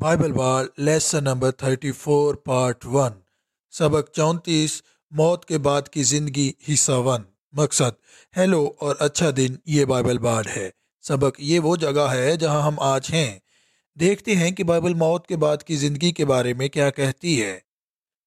Bible بال lesson number thirty four part one سبق چونتیس موت کے بعد کی زندگی حصہ ون مقصد ہیلو اور اچھا دن یہ بائبل بال ہے سبق یہ وہ جگہ ہے جہاں ہم آج ہیں دیکھتے ہیں کہ بائبل موت کے بعد کی زندگی کے بارے میں کیا کہتی ہے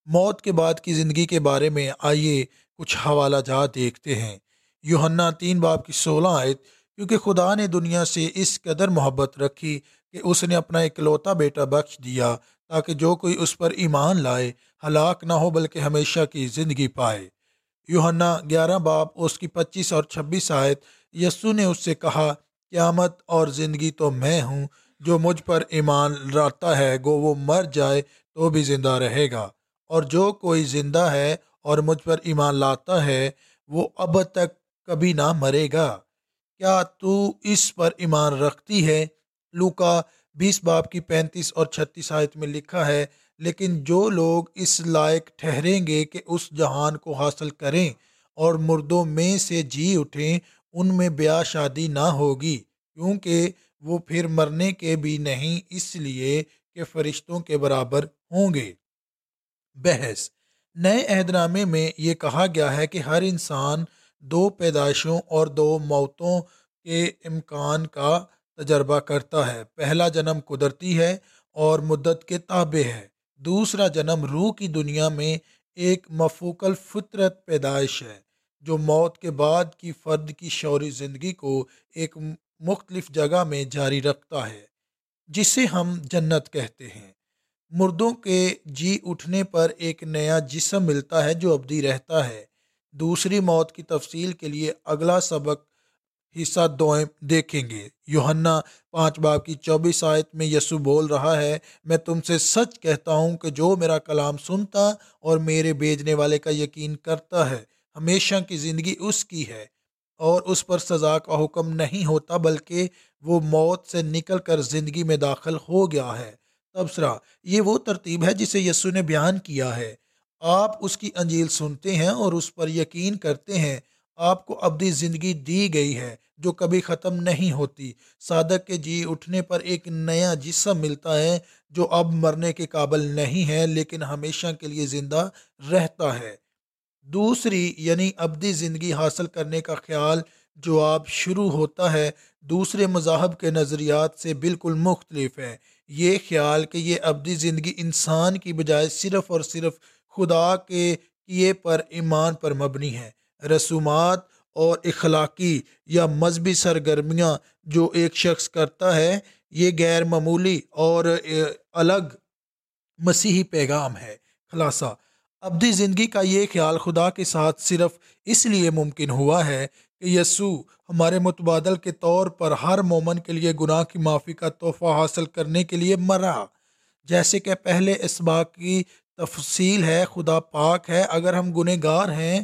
موت کے بعد کی زندگی کے بارے میں آئیے کچھ حوالہ جات دیکھتے ہیں یوہنا تین باپ کی سولہ آیت کیونکہ خدا نے دنیا سے اس قدر محبت رکھی کہ اس نے اپنا اکلوتا بیٹا بخش دیا تاکہ جو کوئی اس پر ایمان لائے، ہلاک نہ ہو بلکہ ہمیشہ کی زندگی پائے۔ یوہنا گیارہ باپ اس کی پچیس اور چھبیس آیت، یسو نے اس سے کہا، قیامت اور زندگی تو میں ہوں، جو مجھ پر ایمان لاتا ہے، گو وہ مر جائے تو بھی زندہ رہے گا۔ اور جو کوئی زندہ ہے اور مجھ پر ایمان لاتا ہے، وہ اب تک کبھی نہ مرے گا۔ کیا تو اس پر ایمان رکھتی ہے؟ لوکا بیس باپ کی پینتیس اور چھتیس آیت میں لکھا ہے، لیکن جو لوگ اس لائق ٹھہریں گے کہ اس جہان کو حاصل کریں اور مردوں میں سے جی اٹھیں، ان میں بیاہ شادی نہ ہوگی، کیونکہ وہ پھر مرنے کے بھی نہیں، اس لیے کہ فرشتوں کے برابر ہوں گے۔ بحث، نئے عہد نامے میں یہ کہا گیا ہے کہ ہر انسان دو پیدائشوں اور دو موتوں کے امکان کا تجربہ کرتا ہے۔ پہلا جنم قدرتی ہے اور مدت کے تابع ہے۔ دوسرا جنم روح کی دنیا میں ایک مفوق الفطرت پیدائش ہے، جو موت کے بعد کی فرد کی شعوری زندگی کو ایک مختلف جگہ میں جاری رکھتا ہے، جسے ہم جنت کہتے ہیں۔ مردوں کے جی اٹھنے پر ایک نیا جسم ملتا ہے جو ابدی رہتا ہے۔ دوسری موت کی تفصیل کے لیے اگلا سبق حصہ دوئم دیکھیں گے۔ یوہنا پانچ باپ کی چوبیس آیت میں یسو بول رہا ہے، میں تم سے سچ کہتا ہوں کہ جو میرا کلام سنتا اور میرے بیجنے والے کا یقین کرتا ہے، ہمیشہ کی زندگی اس کی ہے۔ اور اس پر سزا کا حکم نہیں ہوتا، بلکہ وہ موت سے نکل کر زندگی میں داخل ہو گیا ہے۔ تبصرہ، یہ وہ ترتیب ہے جسے یسو نے بیان کیا ہے۔ آپ اس کی انجیل سنتے ہیں اور اس پر یقین کرتے ہیں، آپ کو ابدی زندگی دی گئی ہے جو کبھی ختم نہیں ہوتی۔ صادق کے جی اٹھنے پر ایک نیا جسم ملتا ہے جو اب مرنے کے قابل نہیں ہے، لیکن ہمیشہ کے لیے زندہ رہتا ہے۔ دوسری یعنی ابدی زندگی حاصل کرنے کا خیال جو آپ شروع ہوتا ہے، دوسرے مذاہب کے نظریات سے بالکل مختلف ہے۔ یہ خیال کہ یہ ابدی زندگی انسان کی بجائے صرف اور صرف خدا کے کیے پر ایمان پر مبنی ہے رسومات اور اخلاقی یا مذہبی سرگرمیاں جو ایک شخص کرتا ہے، یہ غیر معمولی اور الگ مسیحی پیغام ہے۔ خلاصہ، ابدی زندگی کا یہ خیال خدا کے ساتھ صرف اس لیے ممکن ہوا ہے کہ یسوع ہمارے متبادل کے طور پر ہر مومن کے لیے گناہ کی معافی کا تحفہ حاصل کرنے کے لیے مرا۔ جیسے کہ پہلے اس بات کی تفصیل ہے، خدا پاک ہے۔ اگر ہم گنہ گار ہیں،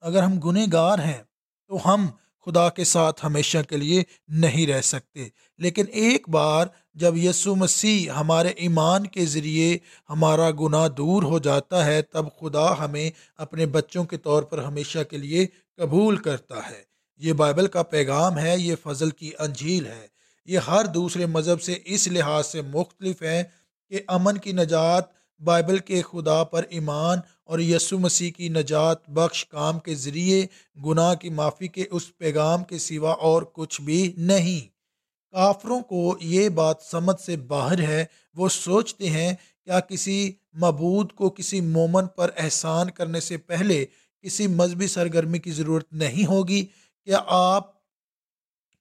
اگر ہم گنہ گار ہیں، تو ہم خدا کے ساتھ ہمیشہ کے لیے نہیں رہ سکتے۔ لیکن ایک بار جب یسو مسیح ہمارے ایمان کے ذریعے ہمارا گناہ دور ہو جاتا ہے، تب خدا ہمیں اپنے بچوں کے طور پر ہمیشہ کے لیے قبول کرتا ہے۔ یہ بائبل کا پیغام ہے، یہ فضل کی انجیل ہے۔ یہ ہر دوسرے مذہب سے اس لحاظ سے مختلف ہے کہ امن کی نجات بائبل کے خدا پر ایمان اور یسو مسیح کی نجات بخش کام کے ذریعے، گناہ کی معافی کے اس پیغام کے سوا اور کچھ بھی نہیں۔ کافروں کو یہ بات سمجھ سے باہر ہے، وہ سوچتے ہیں، کیا کسی مبود کو کسی مومن پر احسان کرنے سے پہلے کسی مذہبی سرگرمی کی ضرورت نہیں ہوگی؟ کیا آپ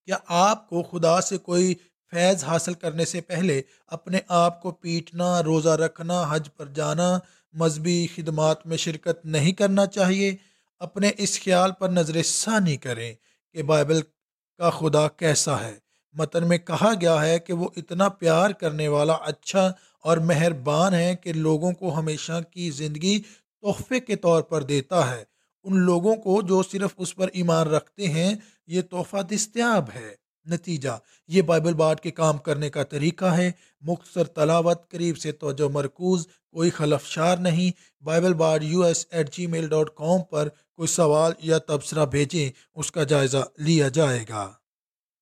کیا آپ کو خدا سے کوئی فیض حاصل کرنے سے پہلے اپنے آپ کو پیٹنا، روزہ رکھنا، حج پر جانا، مذہبی خدمات میں شرکت نہیں کرنا چاہیے۔ اپنے اس خیال پر نظر ثانی کریں کہ بائبل کا خدا کیسا ہے۔ متن میں کہا گیا ہے کہ وہ اتنا پیار کرنے والا اچھا اور مہربان ہے کہ لوگوں کو ہمیشہ کی زندگی تحفے کے طور پر دیتا ہے۔ ان لوگوں کو جو صرف اس پر ایمان رکھتے ہیں، یہ تحفہ دستیاب ہے۔ نتیجہ۔ یہ بائبل بارڈ کے کام کرنے کا طریقہ ہے۔ مختصر تلاوت قریب سے توجہ مرکوز، کوئی خلفشار نہیں۔ Bible baud U S eight G mail dot com پر کوئی سوال یا تبصرہ بھیجیں، اس کا جائزہ لیا جائے گا۔